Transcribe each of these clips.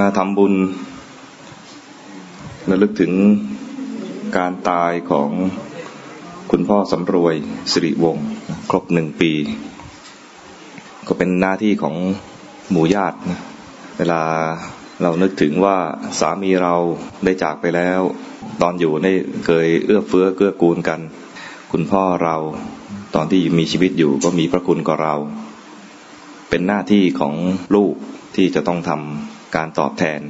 มาทำบุญระลึกถึงการตายของคุณพ่อสำรวยสิริวงศ์ครบหนึ่งปี ก็เป็นหน้าที่ของหมู่ญาตินะเวลาเรานึกถึงว่าสามีเราได้จากไปแล้ว ตอนอยู่ได้เคยเอื้อเฟื้อเกื้อกูลกัน คุณพ่อเราตอนที่มีชีวิตอยู่ก็มีพระคุณกับเรา เป็นหน้าที่ของลูกที่จะต้องทำ การตอบแทน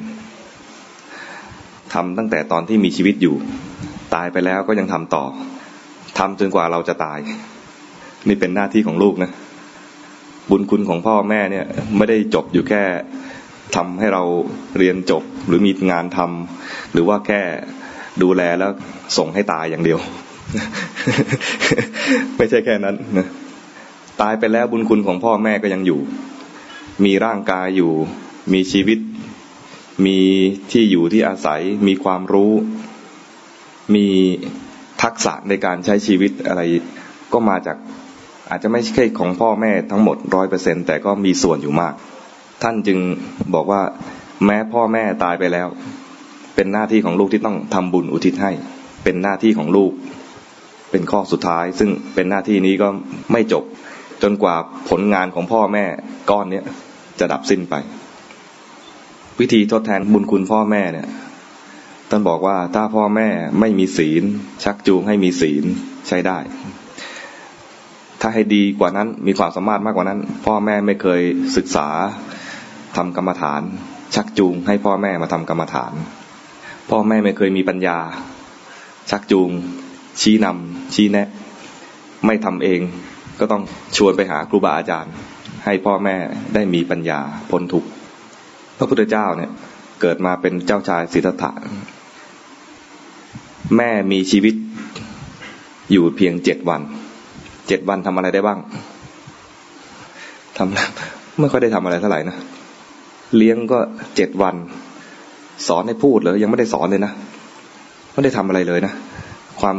ทำตั้งแต่ตอนที่มีชีวิตอยู่ ตายไปแล้วก็ยังทำต่อทำจนกว่าเราจะตาย นี่เป็นหน้าที่ของลูกนะ บุญคุณของพ่อแม่เนี่ย ไม่ได้จบอยู่แค่ทำให้เราเรียนจบหรือมีงานทำหรือว่าแค่ดูแลแล้วส่งให้ตายอย่างเดียว ไม่ใช่แค่นั้นนะตายไปแล้วบุญคุณของพ่อแม่ก็ยังอยู่ มีร่างกายอยู่ มีชีวิต มีที่อยู่ที่อาศัย มีความรู้ มีทักษะในการใช้ชีวิตอะไร ก็มาจากอาจจะไม่ใช่ของพ่อแม่ทั้งหมดร้อยเปอร์เซ็นแต่ก็มีส่วนอยู่มาก ท่านจึงบอกว่าแม้พ่อแม่ตายไปแล้ว เป็นหน้าที่ของลูกที่ต้องทำบุญอุทิศให้ เป็นหน้าที่ของลูก เป็นข้อสุดท้าย ซึ่งเป็นหน้าที่นี้ก็ไม่จบ จนกว่าผลงานของพ่อแม่ก้อนเนี้ยจะดับสิ้นไป วิธีทดแทนบุญคุณพ่อแม่เนี่ยท่านบอกว่าถ้าพ่อแม่ไม่มีศีล ชักจูงให้มีศีลใช้ได้ ถ้าให้ดีกว่านั้นมีความสามารถมากกว่านั้น พ่อแม่ไม่เคยศึกษาทำกรรมฐาน ชักจูงให้พ่อแม่มาทำกรรมฐาน พ่อแม่ไม่เคยมีปัญญา ชักจูง ชี้นำชี้แนะ ไม่ทำเองก็ต้องชวนไปหาครูบาอาจารย์ ให้พ่อแม่ได้มีปัญญาพ้นทุกข์ ระพุทธเจ้าเนี่ย เกิดมาเป็นเจ้าชายสิทธัตถะแม่มีชีวิตอยู่เพียงเจ็ดวัน เจ็ดวันทำอะไรได้บ้างทำไม่ค่อยได้ทำอะไรเท่าไหร่นะ เลี้ยงก็เจ็ดวัน สอนให้พูดเลยยังไม่ได้สอนเลยนะไม่ได้ทำอะไรเลยนะความ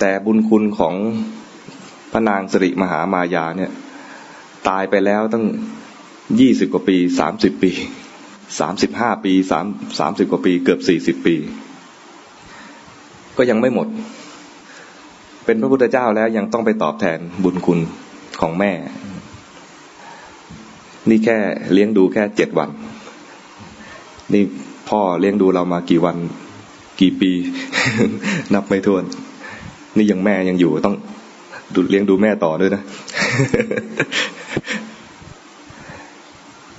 แต่บุญคุณของพระนางสิริมหามายาเนี่ย ตายไปแล้วตั้ง ยี่สิบกว่าปีสามสิบปีสามสิบห้าปีสามสามสิบกว่าปี เกือบสี่สิบปี ก็ยังไม่หมด เป็นพระพุทธเจ้าแล้วยังต้องไปตอบแทนบุญคุณของแม่ นี่แค่เลี้ยงดูแค่เจ็ดวัน นี่พ่อเลี้ยงดูเรามากี่วัน กี่ปี นับไม่ถ้วน นี่ยังแม่ยังอยู่ต้องดูเลี้ยงดูแม่ต่อด้วยนะ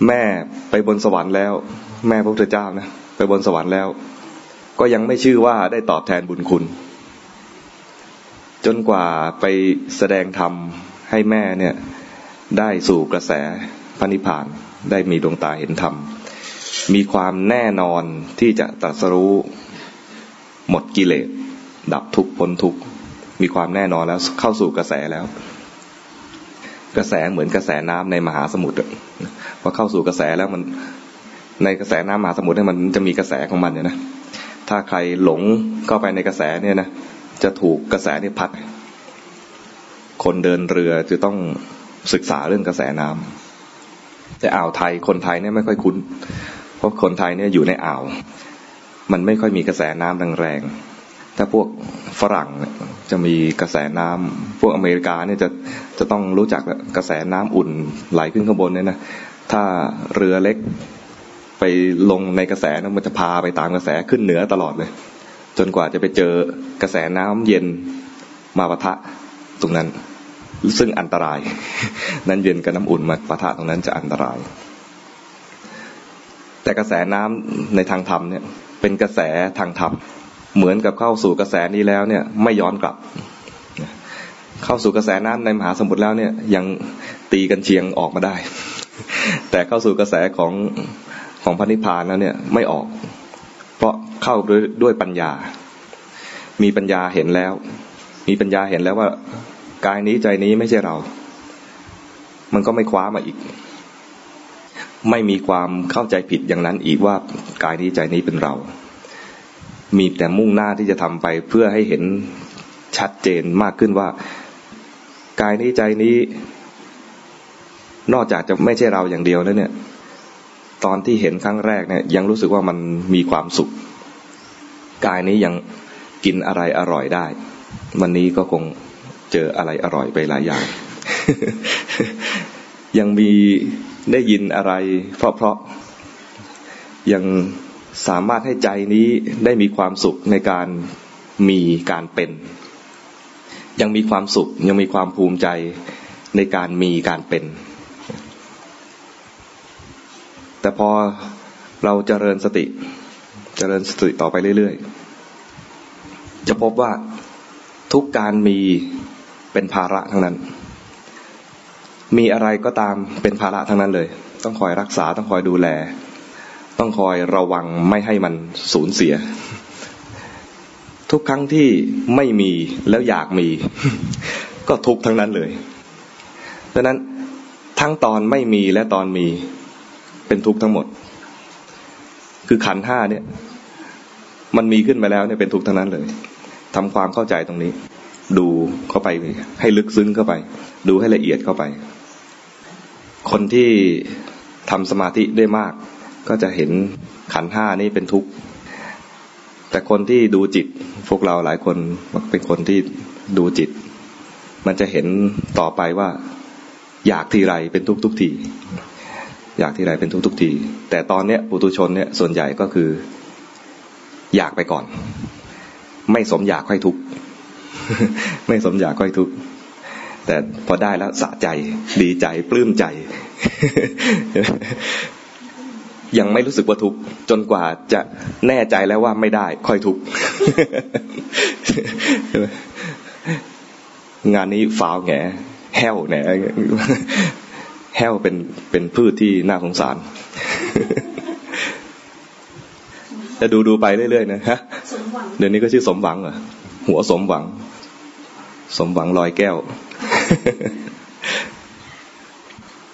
แม่ไปบนสวรรค์แล้ว แม่พระพุทธเจ้านะไปบนสวรรค์แล้ว ก็ยังไม่ชื่อว่าได้ตอบแทนบุญคุณ จนกว่าไปแสดงธรรมให้แม่เนี่ยได้สู่กระแสพระนิพพานได้มีดวงตาเห็นธรรม มีความแน่นอนที่จะตรัสรู้หมดกิเลส ดับทุกข์พ้นทุกข์มีความแน่นอนแล้วเข้าสู่กระแสแล้ว กระแสเหมือนกระแสน้ำในมหาสมุทร อเข้าสู่กระแสแล้วมันในกระแสน้ำมหาสมุทรเนี่ยมันจะมีกระแสของมันเนี่ยนะถ้าใครหลงเข้าไปในกระแสเนี่ยนะจะถูกกระแสนี่พัด คนเดินเรือจะต้องศึกษาเรื่องกระแสน้ำแต่อ่าวไทยคนไทยเนี่ยไม่ค่อยคุ้น เพราะคนไทยเนี่ยอยู่ในอ่าว มันไม่ค่อยมีกระแสน้ำแรงๆถ้าพวกฝรั่งจะมีกระแสน้ำพวกอเมริกาเนี่ยจะจะต้องรู้จักกระแสน้ำอุ่นไหลขึ้นข้างบนเนี่ยนะ ถ้าเรือเล็กไปลงในกระแสนะมันจะพาไปตามกระแสขึ้นเหนือตลอดเลย จนกว่าจะไปเจอกระแสน้ำเย็นมาปะทะตรงนั้น ซึ่งอันตราย นั้นเย็นกับน้ำอุ่นมาปะทะตรงนั้นจะอันตราย แต่กระแสน้ำในทางธรรมเนี่ย เป็นกระแสทางธรรมเหมือนกับเข้าสู่กระแสนี้แล้วเนี่ย ไม่ย้อนกลับ เข้าสู่กระแสน้ำในมหาสมุทรแล้วเนี่ย ยังตีกันเชียงออกมาได้ แต่เข้าสู่กระแสของของพระนิพพานแล้วเนี่ยไม่ออก เพราะเข้าด้วยด้วยปัญญา มีปัญญาเห็นแล้ว มีปัญญาเห็นแล้วว่ากายนี้ใจนี้ไม่ใช่เรา มันก็ไม่คว้ามาอีก ไม่มีความเข้าใจผิดอย่างนั้นอีกว่ากายนี้ใจนี้เป็นเรา มีแต่มุ่งหน้าที่จะทำไปเพื่อให้เห็นชัดเจนมากขึ้นว่ากายนี้ใจนี้ นอกจากจะไม่ใช่เราอย่างเดียวแล้วเนี่ย ตอนที่เห็นครั้งแรกเนี่ย ยังรู้สึกว่ามันมีความสุข กายนี้ยังกินอะไรอร่อยได้ วันนี้ก็คงเจออะไรอร่อยไปหลายอย่าง ยังมีได้ยินอะไร เพราะๆยังสามารถให้ใจนี้ได้มีความสุขในการมีการเป็น ยังมีความสุข ยังมีความภูมิใจในการมีการเป็น แต่พอเราจเจริญสติจเจริญสติต่อไปเรื่อยๆ จะพบว่าทุกการมีเป็นภาระทั้งนั้น มีอะไรก็ตามเป็นภาระทั้งนั้นเลย ต้องคอยรักษาต้องคอยดูแล ต้องคอยระวังไม่ให้มันสูญเสีย ทุกครั้งที่ไม่มีแล้วอยากมี ก็ทุกทั้งนั้นเลยดังนั้นทั้งตอนไม่มีและตอนมี เป็นทุกข์ทั้งหมด คือขันห้าเนี่ย มันมีขึ้นมาแล้วเนี่ยเป็นทุกข์ทั้งนั้นเลยทำความเข้าใจตรงนี้ ดูเข้าไปให้ลึกซึ้งเข้าไป ดูให้ละเอียดเข้าไป คนที่ทำสมาธิได้มาก ก็จะเห็นขันห้านี้เป็นทุกข์แต่คนที่ดูจิตพวกเราหลายคนเป็นคนที่ดูจิต มันจะเห็นต่อไปว่า อยากทีไรเป็นทุกทุกที อยากที่ไรเป็นทุกทุกที แต่ตอนเนี้ยปุตุชนเนี่ยส่วนใหญ่ก็คือ อยากไปก่อน ไม่สมอยากค่อยทุกไม่สมอยากค่อยทุกแต่พอได้แล้วสะใจดีใจปลื้มใจ ยังไม่รู้สึกว่าทุกจนกว่าจะแน่ใจแล้วว่าไม่ได้ ค่อยทุกงานนี้ฟาวแงแห้วเนี่ย แห้วเป็นเป็นพืชที่น่าสงสาร จะดูดูไปเรื่อยๆนะฮะเดี๋ยวนี้ก็ชื่อสมหวังเหรอหัวสมหวัง สมหวังลอยแก้ว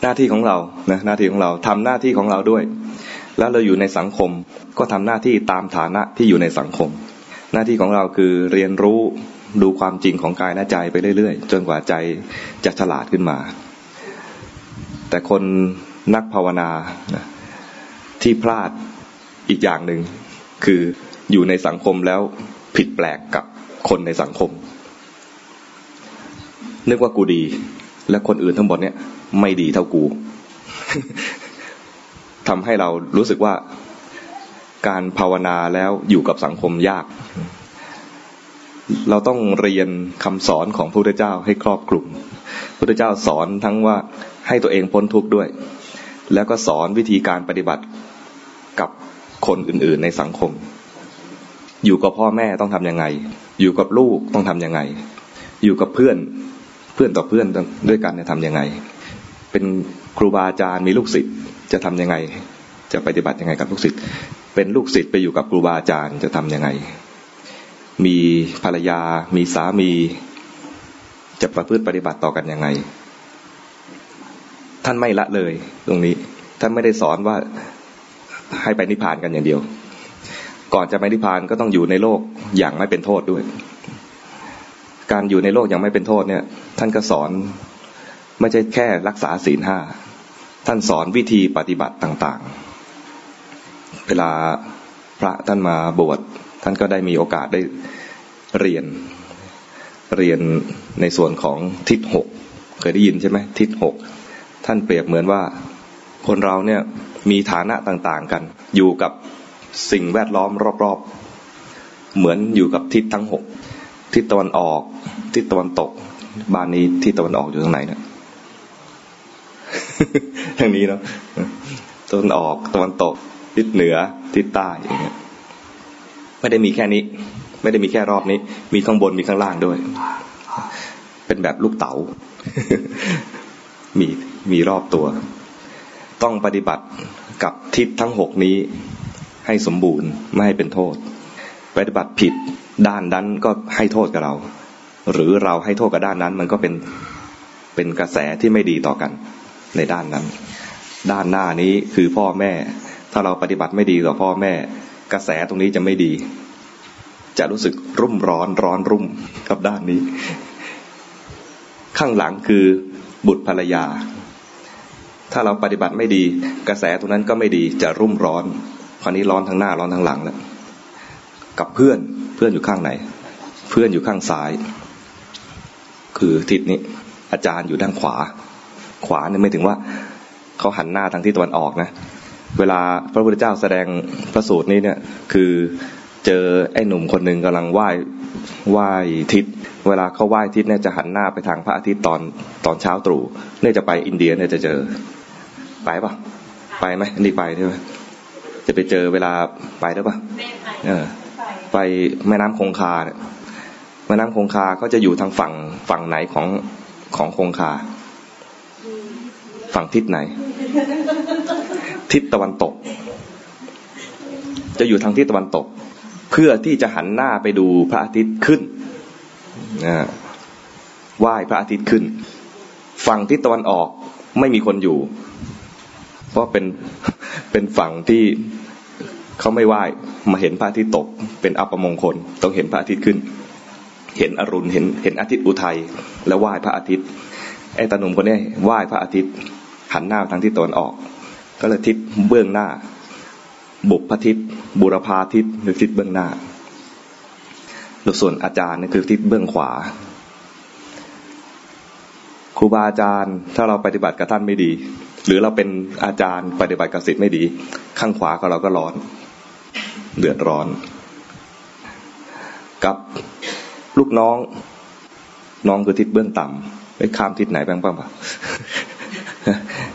หน้าที่ของเรานะหน้าที่ของเราทำหน้าที่ของเราด้วย แล้วเราอยู่ในสังคมก็ทำหน้าที่ตามฐานะที่อยู่ในสังคม หน้าที่ของเราคือเรียนรู้ดูความจริงของกายและใจไปเรื่อยๆ จนกว่าใจจะฉลาดขึ้นมา แต่คนนักภาวนาที่พลาดอีกอย่างหนึ่งคืออยู่ในสังคมแล้วผิดแปลกกับคนในสังคม นึกว่ากูดี และคนอื่นทั้งหมดเนี่ย ไม่ดีเท่ากูทำให้เรารู้สึกว่าการภาวนาแล้วอยู่กับสังคมยาก เราต้องเรียนคำสอนของพระพุทธเจ้าให้ครอบคลุมพระพุทธเจ้าสอนทั้งว่า ให้ตัวเองพ้นทุกข์ด้วย แล้วก็สอนวิธีการปฏิบัติกับคนอื่นๆในสังคม อยู่กับพ่อแม่ต้องทํำยังไง อยู่กับลูกต้องทํำยังไง อยู่กับเพื่อนเพื่อนต่อเพื่อนด้วยกันจะทำยังไง เป็นครูบาอาจารย์มีลูกศิษย์จะทํำยังไง จะปฏิบัติยังไงกับลูกศิษย์เป็นลูกศิษย์ไปอยู่กับครูบาอาจารย์จะทํำยังไง มีภรรยา มีสามี จะประพฤติปฏิบัติต่อกันยังไง ท่านไม่ละเลย ตรงนี้ ท่านไม่ได้สอนว่าให้ไปนิพพานกันอย่างเดียว ก่อนจะไปนิพพานก็ต้องอยู่ในโลกอย่างไม่เป็นโทษด้วย การอยู่ในโลกอย่างไม่เป็นโทษเนี่ย ท่านก็สอนไม่ใช่แค่รักษาศีลห้า ท่านสอนวิธีปฏิบัติต่างๆ เวลาพระท่านมาบวชท่านก็ได้มีโอกาสได้เรียนเรียนในส่วนของทิศหกเคยได้ยินใช่ไหมทิศหก ท่านเปรียบเหมือนว่า คนเราเนี่ยมีฐานะต่างๆกัน อยู่กับสิ่งแวดล้อมรอบๆ เหมือนอยู่กับทิศทั้งหกทิศตะวันออก ทิศตะวันตก บ้านนี้ทิศตะวันออกอยู่ตรงไหนเนี่ยทางนี้เนาะตะวันออกตะวันตก ทิศเหนือ ทิศใต้อย่างเงี้ยไม่ได้มีแค่นี้ ไม่ได้มีแค่รอบนี้ มีข้างบนมีข้างล่างด้วย เป็นแบบลูกเต๋ามี มีรอบตัว ต้องปฏิบัติกับทิศทั้งหกนี้ให้สมบูรณ์ไม่ให้เป็นโทษ ปฏิบัติผิดด้านนั้นก็ให้โทษกับเรา หรือเราให้โทษกับด้านนั้น มันก็เป็นเป็นกระแสที่ไม่ดีต่อกันในด้านนั้น ด้านหน้านี้คือพ่อแม่ ถ้าเราปฏิบัติไม่ดีกับพ่อแม่ กระแสตรงนี้จะไม่ดี จะรู้สึกรุ่มร้อนร้อนรุ่มกับด้านนี้ ข้างหลังคือบุตรภรรยา ถ้าเราปฏิบัติไม่ดี กระแสตรงนั้นก็ไม่ดีจะรุ่มร้อน คราวนี้ร้อนทั้งหน้าร้อนทั้งหลังแล้วกับเพื่อนเพื่อนอยู่ข้างไหน เพื่อนอยู่ข้างซ้าย คือทิศนี้ อาจารย์อยู่ด้านขวา ขวาเนี่ยไม่ถึงว่าเขาหันหน้าทางทิศตะวันออกนะ เวลาพระพุทธเจ้าแสดงพระสูตรนี้เนี่ย คือเจอไอ้หนุ่มคนหนึ่งกำลังไหว้ไหว้ทิศ เวลาเขาไหว้ทิศเนี่ยจะหันหน้าไปทางพระอาทิตย์ตอนตอนเช้าตรู่เนี่ยจะไปอินเดียเนี่ยจะเจอ ไปปะไปไหมนี่ไปใช่ไหมจะไปเจอเวลาไปได้ปะเออ ไปแม่น้ำคงคาเนี่ยแม่น้ำคงคาเขาจะอยู่ทางฝั่งฝั่งไหนของของคงคา ฝั่งทิศไหน ทิศตะวันตก จะอยู่ทางทิศตะวันตก เพื่อที่จะหันหน้าไปดูพระอาทิตย์ขึ้นไหว้พระอาทิตย์ขึ้น ฝั่งทิศตะวันออกไม่มีคนอยู่ เพราะเป็นเป็นฝั่งที่เขาไม่ไหว้มาเห็นพระอาทิตย์ตก เป็นอัปมงคล ต้องเห็นพระอาทิตย์ขึ้น เห็นอรุณเห็นเห็นอาทิตย์อุทัยแล้วไหว้พระอาทิตย์ไอ้ตาหนุ่มคนนี้ไหว้พระอาทิตย์หันหน้าทางทิศตะวันออก ก็เลยทิศเบื้องหน้า บุพทิศบุรพาทิศหรือทิศเบื้องหน้าส่วนอาจารย์นี่คือทิศเบื้องขวาครูบาอาจารย์ถ้าเราปฏิบัติกับท่านไม่ดี หรือเราเป็นอาจารย์ปฏิบัติกับศิษย์ไม่ดี ข้างขวาของเราก็ร้อน เดือดร้อน กับลูกน้อง น้องคือทิศเบื้องต่ำไปข้ามทิศไหนบ้างบ้างปะ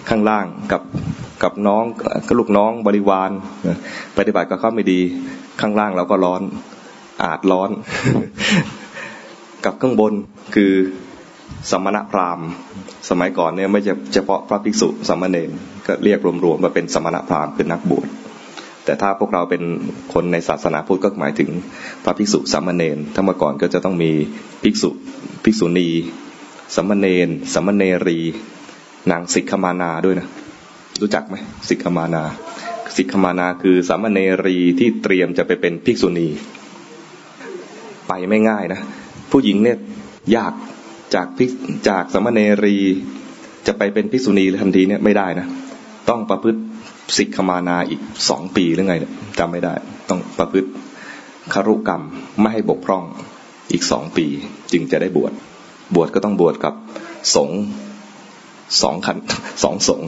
ข้างล่างกับกับน้องก็ลูกน้องบริวารปฏิบัติกับเขาไม่ดี ข้างล่างเราก็ร้อน อาจร้อน กับข้างบนคือ สมณพราหมณ์ สมัยก่อนเนี่ยไม่เฉพาะพระภิกษุสมณเณรก็เรียกรวมๆว่าเป็นสมณพราหมณ์คือนักบวชแต่ถ้าพวกเราเป็นคนในศาสนาพุทธก็หมายถึงพระภิกษุสามเณรถ้าเมื่อก่อนก็จะต้องมีภิกษุภิกษุณีสามเณรสามเณรี นางสิกขมานาด้วยนะ รู้จักไหมสิกขมานา สิกขมานาคือสามเณรีที่เตรียมจะไปเป็นภิกษุณี ไปไม่ง่ายนะ ผู้หญิงเนี่ยยาก จากภิจากสามเณรีจะไปเป็นภิกษุณีทันทีเนี่ยไม่ได้นะ ต้องประพฤติสิกขมานาอีกสองปีหรือไงจำไม่ได้ ต้องประพฤติคารุกรรมไม่ให้บกพร่องอีกสองปี จึงจะได้บวชบวชก็ต้องบวชกับสงสองขันสองสง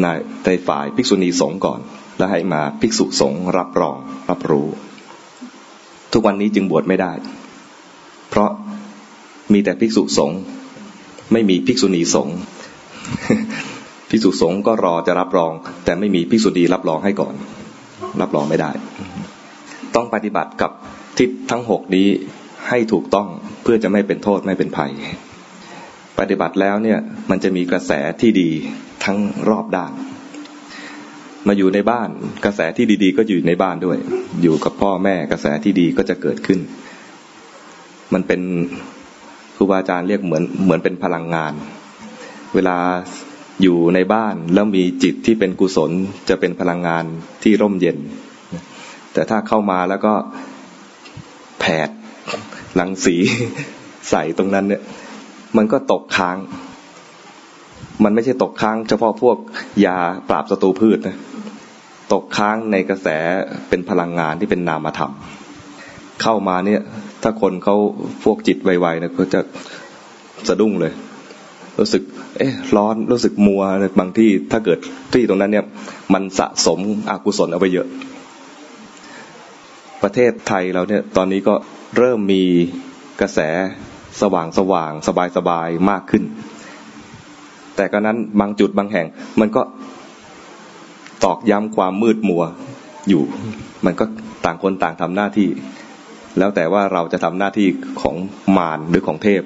ในในฝ่ายภิกษุณีสงก่อน แล้วให้มาภิกษุสงรับรองรับรู้ ทุกวันนี้จึงบวชไม่ได้ เพราะ มีแต่ภิกษุสงฆ์ไม่มีภิกษุณีสงฆ์ภิกษุสงฆ์ก็รอจะรับรอง แต่ไม่มีภิกษุณีรับรองให้ก่อน รับรองไม่ได้ ต้องปฏิบัติกับทิศทั้งหกนี้ให้ถูกต้องเพื่อจะไม่เป็นโทษไม่เป็นภัย ปฏิบัติแล้วเนี่ยมันจะมีกระแสที่ดีทั้งรอบด้าน มาอยู่ในบ้านกระแสที่ดีๆ ก็อยู่ในบ้านด้วย อยู่กับพ่อแม่กระแสที่ดีก็จะเกิดขึ้น มันเป็น ครูบาอาจารย์เรียกเหมือนเหมือนเป็นพลังงาน เวลาอยู่ในบ้านแล้วมีจิตที่เป็นกุศลจะเป็นพลังงานที่ร่มเย็น แต่ถ้าเข้ามาแล้วก็แผดหลังสีใส่ตรงนั้นเนี่ย มันก็ตกค้าง มันไม่ใช่ตกค้าง เฉพาะพวกยาปราบศัตรูพืชนะตกค้างในกระแสเป็นพลังงานที่เป็นนามธรรม เข้ามาเนี่ย ถ้าคนเขาพวกจิตไวๆนะก็จะสะดุ้งเลย รู้สึก เอ๊ะ ร้อนรู้สึกมัวบางที่ถ้าเกิดที่ตรงนั้นเนี่ย มันสะสมอกุศลเอาไว้เยอะ ประเทศไทยเราเนี่ย ตอนนี้ก็เริ่มมีกระแสสว่างสว่างสบายสบายมากขึ้น แต่ก็นั้นบางจุดบางแห่ง มันก็ตอกย้ำความมืดมัวอยู่ มันก็ต่างคนต่างทำหน้าที่ แล้วแต่ว่าเราจะทำหน้าที่ของมารหรือของเทพ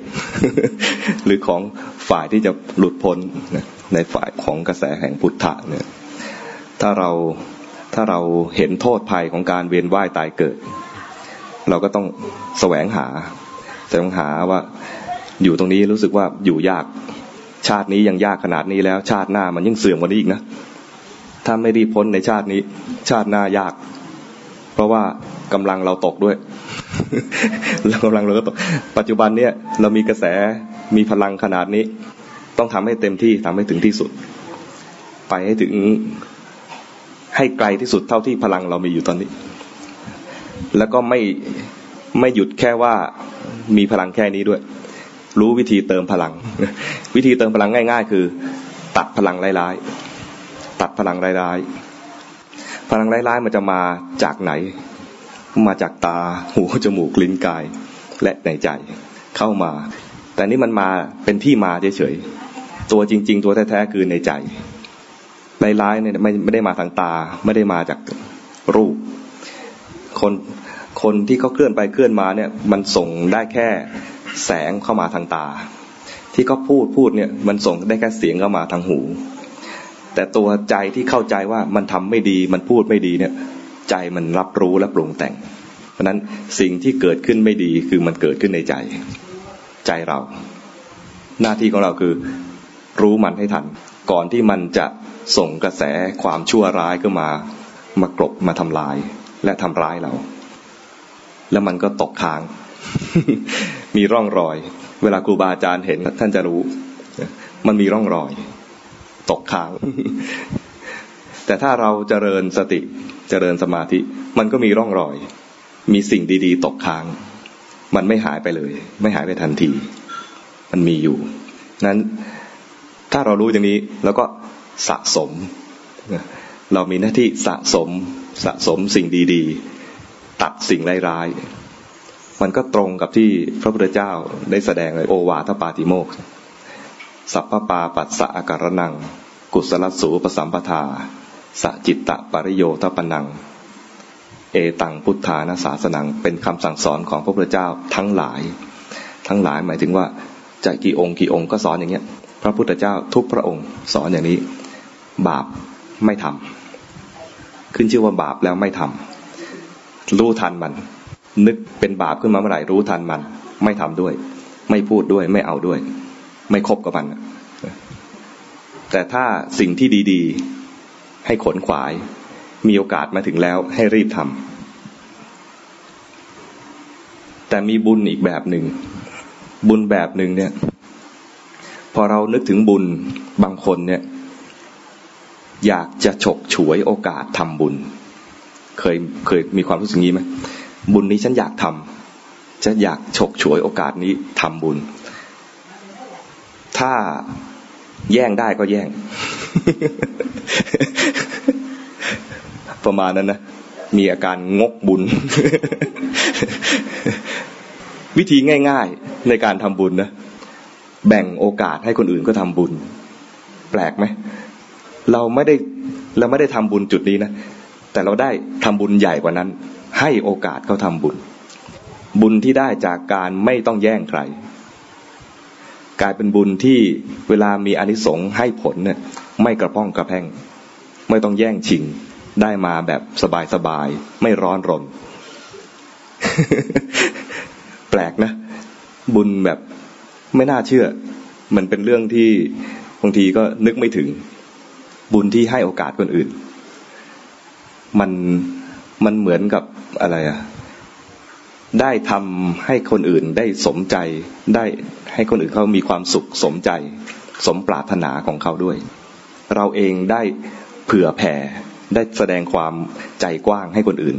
หรือของฝ่ายที่จะหลุดพ้นในฝ่ายของกระแสแห่งพุทธะเนี่ยถ้าเราถ้าเราเห็นโทษภัยของการเวียนว่ายตายเกิด เราก็ต้องแสวงหาแสวงหาว่าอยู่ตรงนี้รู้สึกว่าอยู่ยากชาตินี้ยังยากขนาดนี้แล้ว ชาติหน้ามันยิ่งเสื่อมกว่านี้อีกนะถ้าไม่รีพ้นในชาตินี้ ชาติหน้ายาก เพราะว่ากำลังเราตกด้วย เรากำลังเราก็ตกปัจจุบันเนี่ยเรามีกระแสมีพลังขนาดนี้ ต้องทำให้เต็มที่ทำให้ถึงที่สุด ไปให้ถึงให้ไกลที่สุดเท่าที่พลังเรามีอยู่ตอนนี้ แล้วก็ไม่ไม่หยุดแค่ว่ามีพลังแค่นี้ด้วย รู้วิธีเติมพลัง วิธีเติมพลังง่าย ๆ คือ ตัดพลังร้ายๆตัดพลังร้ายๆพลังร้ายๆมันจะมาจากไหน มาจากตาหูจมูกลิ้นกายและในใจเข้ามา แต่นี่มันมาเป็นที่มาเฉยๆตัวจริง ๆ ตัวแท้ๆคือในใจในร้ายเนี่ยไม่ไม่ได้มาทางตาไม่ได้มาจากรูป คนคนที่เขาเคลื่อนไปเคลื่อนมาเนี่ยมันส่งได้แค่แสงเข้ามาทางตา ที่เขาพูดพูดเนี่ยมันส่งได้แค่เสียงเข้ามาทางหู แต่ตัวใจที่เข้าใจว่ามันทำไม่ดีมันพูดไม่ดีเนี่ย ใจมันรับรู้และปรุงแต่ง เพราะนั้นสิ่งที่เกิดขึ้นไม่ดีคือมันเกิดขึ้นในใจ ใจเรา หน้าที่ของเราคือรู้มันให้ทัน ก่อนที่มันจะส่งกระแสความชั่วร้ายขึ้นมามากรบมาทำลาย และทำร้ายเรา แล้วมันก็ตกค้าง มีร่องรอย เวลาครูบาอาจารย์เห็นท่านจะรู้ มันมีร่องรอย ตกค้างแต่ถ้าเราเจริญสติ เจริญสมาธิ มันก็มีร่องรอย มีสิ่งดีๆ ตกค้าง มันไม่หายไปเลย ไม่หายไปทันที มันมีอยู่ นั้นถ้าเรารู้อย่างนี้แล้วก็สะสม เรามีหน้าที่สะสมสะสมสิ่งดีๆ ตัดสิ่งร้ายๆ มันก็ตรงกับที่พระพุทธเจ้าได้แสดงเลยโอวาทปาติโมกสัพพปาปัสสะอาการนัง กุศลสูปสัมปทา สจิตตะปริโยทปนัง เอตังพุทธานาสาสนัง เป็นคำสั่งสอนของพระพุทธเจ้าทั้งหลาย ทั้งหลายหมายถึงว่าจะกี่องค์กี่องค์ก็สอนอย่างเงี้ย พระพุทธเจ้าทุกพระองค์สอนอย่างนี้ บาปไม่ทำขึ้นชื่อว่าบาปแล้วไม่ทำรู้ทันมัน นึกเป็นบาปขึ้นมาเมื่อไหร่รู้ทันมัน ไม่ทำด้วย ไม่พูดด้วย ไม่เอาด้วย ไม่คบกับมันแต่ถ้าสิ่งที่ดีๆ ให้ขนขวาย มีโอกาสมาถึงแล้วให้รีบทำแต่มีบุญอีกแบบหนึ่ง บุญแบบหนึ่งเนี่ย พอเรานึกถึงบุญบางคนเนี่ย อยากจะฉกฉวยโอกาสทำบุญ เคยเคยมีความรู้สึกงี้ไหมบุญนี้ฉันอยากทำจะอยากฉกฉวยโอกาสนี้ทำบุญ ถ้าแย่งได้ก็แย่ง ประมาณนั้นนะมีอาการงกบุญ วิธีง่าย ๆ ในการทำบุญนะแบ่งโอกาสให้คนอื่นก็ทำบุญ แปลกไหมเราไม่ได้เราไม่ได้ทำบุญจุดนี้นะแต่เราได้ทำบุญใหญ่กว่านั้น ให้โอกาสเขาทำบุญ บุญที่ได้จากการไม่ต้องแย่งใคร กลายเป็นบุญที่เวลามีอนิสงส์ให้ผลเนี่ยไม่กระพ้องกระแพง ไม่ต้องแย่งชิง ได้มาแบบสบายๆ ไม่ร้อนรน แปลกนะ บุญแบบไม่น่าเชื่อ มันเป็นเรื่องที่บางทีก็นึกไม่ถึง บุญที่ให้โอกาสคนอื่น มันมันเหมือนกับอะไรอะได้ทำให้คนอื่นได้สมใจ ได้ให้คนอื่นเขามีความสุขสมใจ สมปรารถนาของเขาด้วย เราเองได้ ผื่อแผ่ได้แสดงความใจกว้างให้คนอื่น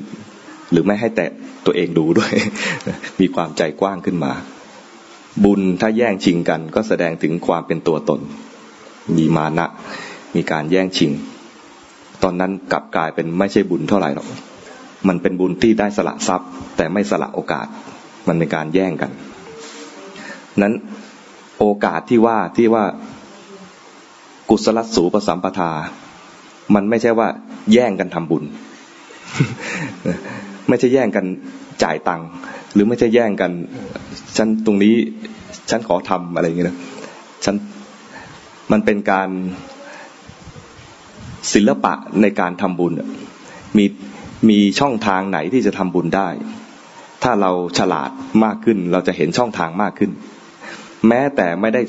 หรือไม่ให้แต่ตัวเองดูด้วย มีความใจกว้างขึ้นมา บุญถ้าแย่งชิงกัน ก็แสดงถึงความเป็นตัวตน มีมานะ มีการแย่งชิง ตอนนั้นกลับกลายเป็นไม่ใช่บุญเท่าไหร่หรอกมันเป็นบุญที่ได้สละทรัพย์ แต่ไม่สละโอกาส มันเป็นการแย่งกัน นั้นโอกาสที่ว่าที่ว่ากุศลสูปสัมปทา มันไม่ใช่ว่าแย่งกันทำบุญ ไม่ใช่แย่งกันจ่ายตังค์หรือไม่ใช่แย่งกันฉันตรงนี้ฉันขอทำอะไรอย่างเงี้ยนะฉันมันเป็นการศิลปะในการทำบุญมีมีช่องทางไหนที่จะทำบุญได้ ถ้าเราฉลาดมากขึ้น เราจะเห็นช่องทางมากขึ้น แม้แต่ไม่ได้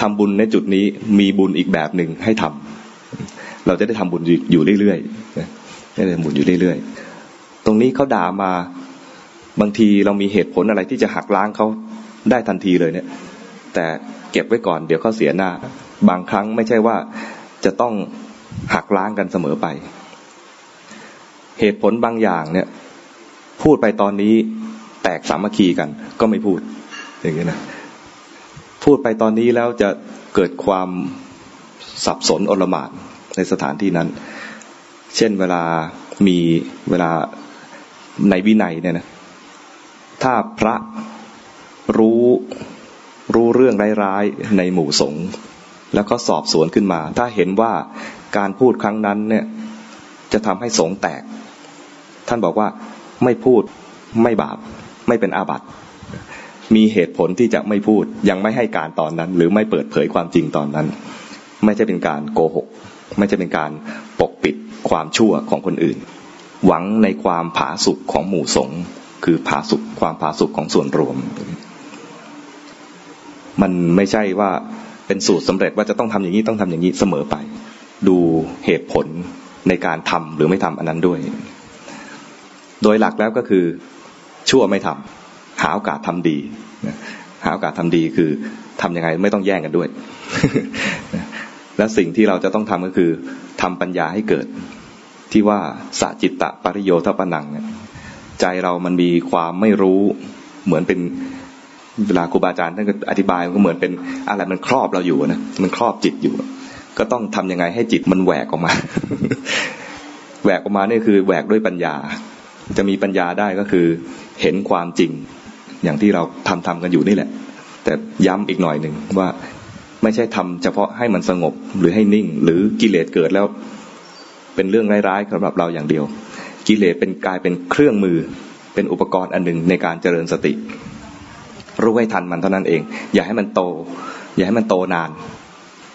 ทำบุญในจุดนี้มีบุญอีกแบบหนึ่งให้ทำ เราจะได้ทำบุญอยู่เรื่อยๆได้ทำบุญอยู่เรื่อยๆ ตรงนี้เขาด่ามาบางทีเรามีเหตุผลอะไรที่จะหักล้างเขาได้ทันทีเลยเนี่ย แต่เก็บไว้ก่อนเดี๋ยวเขาเสียหน้า บางครั้งไม่ใช่ว่าจะต้องหักล้างกันเสมอไป เหตุผลบางอย่างเนี่ย พูดไปตอนนี้แตกสามัคคีกัน ก็ไม่พูด อย่างนี้นะพูดไปตอนนี้แล้วจะเกิดความสับสนอลหม่าน ในสถานที่นั้น เช่นเวลามีเวลาในวินัยเนี่ยนะถ้าพระรู้รู้เรื่องร้ายๆในหมู่สงฆ์แล้วก็สอบสวนขึ้นมา ถ้าเห็นว่าการพูดครั้งนั้นเนี่ยจะทำให้สงฆ์แตก ท่านบอกว่าไม่พูดไม่บาป ไม่เป็นอาบัติ มีเหตุผลที่จะไม่พูดยังไม่ให้การตอนนั้น หรือไม่เปิดเผยความจริงตอนนั้น ไม่ใช่เป็นการโกหก ไม่ใช่เป็นการปกปิดความชั่วของคนอื่น หวังในความผาสุกของหมู่สงฆ์คือผาสุกความผาสุกของส่วนรวม มันไม่ใช่ว่าเป็นสูตรสำเร็จว่าจะต้องทำอย่างนี้ต้องทำอย่างนี้เสมอไป ดูเหตุผลในการทำหรือไม่ทำอันนั้นด้วย โดยหลักแล้วก็คือชั่วไม่ทำหาโอกาสทำดีหาโอกาสทำดีคือทํำยังไงไม่ต้องแย่งกันด้วย และสิ่งที่เราจะต้องทำก็คือทำปัญญาให้เกิด ที่ว่าสจิตตะปริโยทปนังใจเรามันมีความไม่รู้เหมือนเป็นเวลาครูบาอาจารย์ท่านก็อธิบายก็เหมือนเป็นอะไรมันครอบเราอยู่นะมันครอบจิตอยู่ ก็ต้องทำยังไงให้จิตมันแหวกออกมาแหวกออกมานี่คือแหวกด้วยปัญญา จะมีปัญญาได้ก็คือเห็นความจริง อย่างที่เราทำทำกันอยู่นี่แหละ แต่ย้ำอีกหน่อยหนึ่งว่า ไม่ใช่ทำเฉพาะให้มันสงบหรือให้นิ่ง หรือกิเลสเกิดแล้ว เป็นเรื่องร้ายๆสำหรับเราอย่างเดียว กิเลสเป็นกายเป็นเครื่องมือ เป็นอุปกรณ์อันหนึ่งในการเจริญสติ รู้ให้ทันมันเท่านั้นเอง อย่าให้มันโต อย่าให้มันโตนาน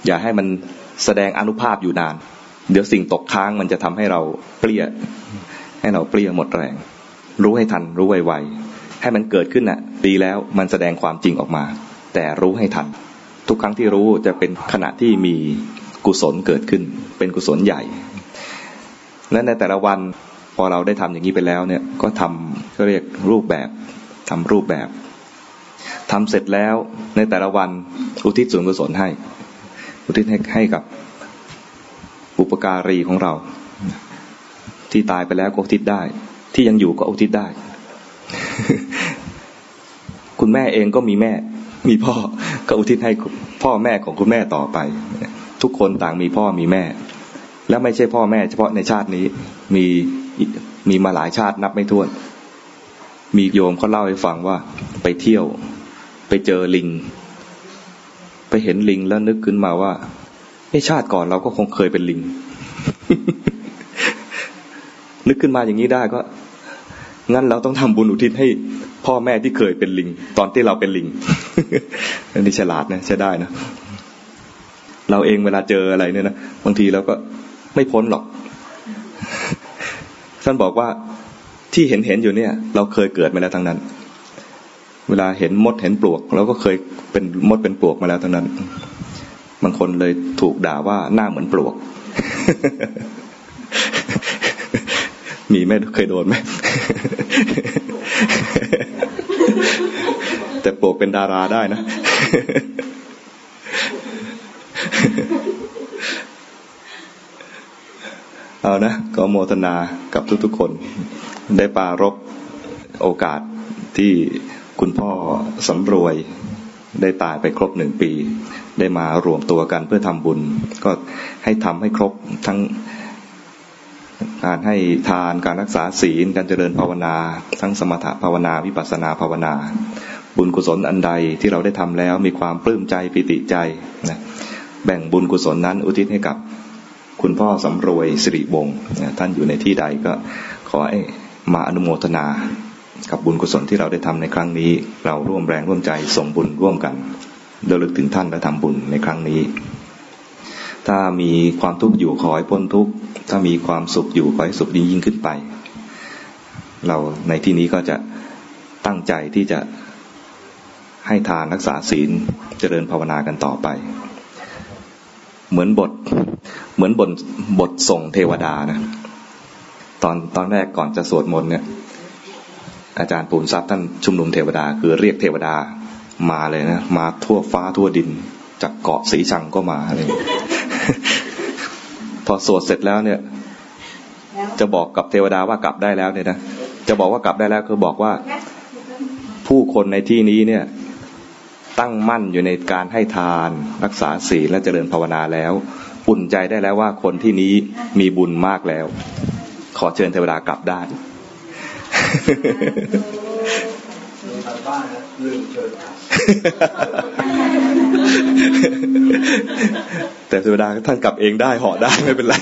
อย่าให้มันแสดงอนุภาพอยู่นาน เดี๋ยวสิ่งตกค้างมันจะทำให้เราเปรี้ยให้เราเปรี้ยหมดแรง รู้ให้ทันรู้ไวๆให้มันเกิดขึ้นน่ะ ดีแล้วมันแสดงความจริงออกมา แต่รู้ให้ทัน ทุกครั้งที่รู้จะเป็นขณะที่มีกุศลเกิดขึ้น เป็นกุศลใหญ่และในแต่ละวันพอเราได้ทำอย่างนี้ไปแล้วเนี่ยก็ทำก็เรียกรูปแบบทำรูปแบบทำเสร็จแล้วในแต่ละวันอุทิศส่วนกุศลให้ อุทิศให้ให้กับอุปการีของเรา ที่ตายไปแล้วก็อุทิศได้ ที่ยังอยู่ก็อุทิศได้ คุณแม่เองก็มีแม่ มีพ่อ ก็อุทิศให้พ่อแม่ของคุณแม่ต่อไป ทุกคนต่างมีพ่อมีแม่ และไม่ใช่พ่อแม่ เฉพาะในชาตินี้มีมีมาหลายชาตินับไม่ถ้วน มีโยมเขาเล่าให้ฟังว่า ไปเที่ยว ไปเจอลิง ไปเห็นลิงแล้วนึกขึ้นมาว่าไอ้ชาติก่อนเราก็คงเคยเป็นลิง นึกขึ้นมาอย่างนี้ได้ก็งั้นเราต้องทำบุญอุทิศให้พ่อแม่ที่เคยเป็นลิง ตอนที่เราเป็นลิง อันนี้ฉลาดนะใช้ได้นะเราเองเวลาเจออะไรเนี่ยนะบางทีเราก็ไม่พ้นหรอก ท่านบอกว่าที่เห็นเห็นอยู่เนี่ย เราเคยเกิดมาแล้วทั้งนั้น เวลาเห็นมดเห็นปลวกเราก็เคยเป็นมดเป็นปลวกมาแล้วเท่านั้น บางคนเลยถูกด่าว่าหน้าเหมือนปลวก มีไหมเคยโดนไหมแต่ปลวกเป็นดาราได้นะ เอานะก็โมทนากับทุกๆคน ได้ปารบโอกาสที่คุณพ่อสำรวยได้ตายไปครบหนึ่งปี ได้มารวมตัวกันเพื่อทำบุญ ก็ให้ทำให้ครบทั้งการให้ทานการรักษาศีล การเจริญภาวนา ทั้งสมถภาวนาวิปัสสนาภาวนา บุญกุศลอันใดที่เราได้ทำแล้วมีความปลื้มใจปิติใจนะแบ่งบุญกุศลนั้นอุทิศให้กับคุณพ่อสำรวยสิริวงศ์ท่านอยู่ในที่ใดก็ขอให้มาอนุโมทนากับบุญกุศลที่เราได้ทำในครั้งนี้ เราร่วมแรงร่วมใจส่งบุญร่วมกันเดลึกถึงท่านและทำบุญในครั้งนี้ ถ้ามีความทุกข์อยู่ขอให้พ้นทุกข์ถ้ามีความสุขอยู่ขอให้สุขยิ่งยิ่งขึ้นไป เราในที่นี้ก็จะตั้งใจที่จะ ให้ทานรักษาศีลเจริญภาวนากันต่อไป เหมือนบทเหมือนบทบทส่งเทวดานะตอนตอนแรกก่อนจะสวดมนต์เนี่ย อาจารย์ปูนทรัพย์ท่านชุมนุมเทวดา คือเรียกเทวดามาเลยนะ มาทั่วฟ้าทั่วดิน จากเกาะสีชังก็มาอะไรพอสวดเสร็จแล้วเนี่ย จะบอกกับเทวดาว่ากลับได้แล้วเนี่ยนะจะบอกว่ากลับได้แล้วคือบอกว่าผู้คนในที่นี้เนี่ย ตั้งมั่นอยู่ในการให้ทาน รักษาศีลและเจริญภาวนาแล้วอุ่นใจได้แล้วว่าคนที่นี้มีบุญมากแล้ว ขอเชิญเทวดากลับได้บ้านนะลืมเชิญแต่เทวดาท่านกลับเองได้ห่อได้ไม่เป็นไร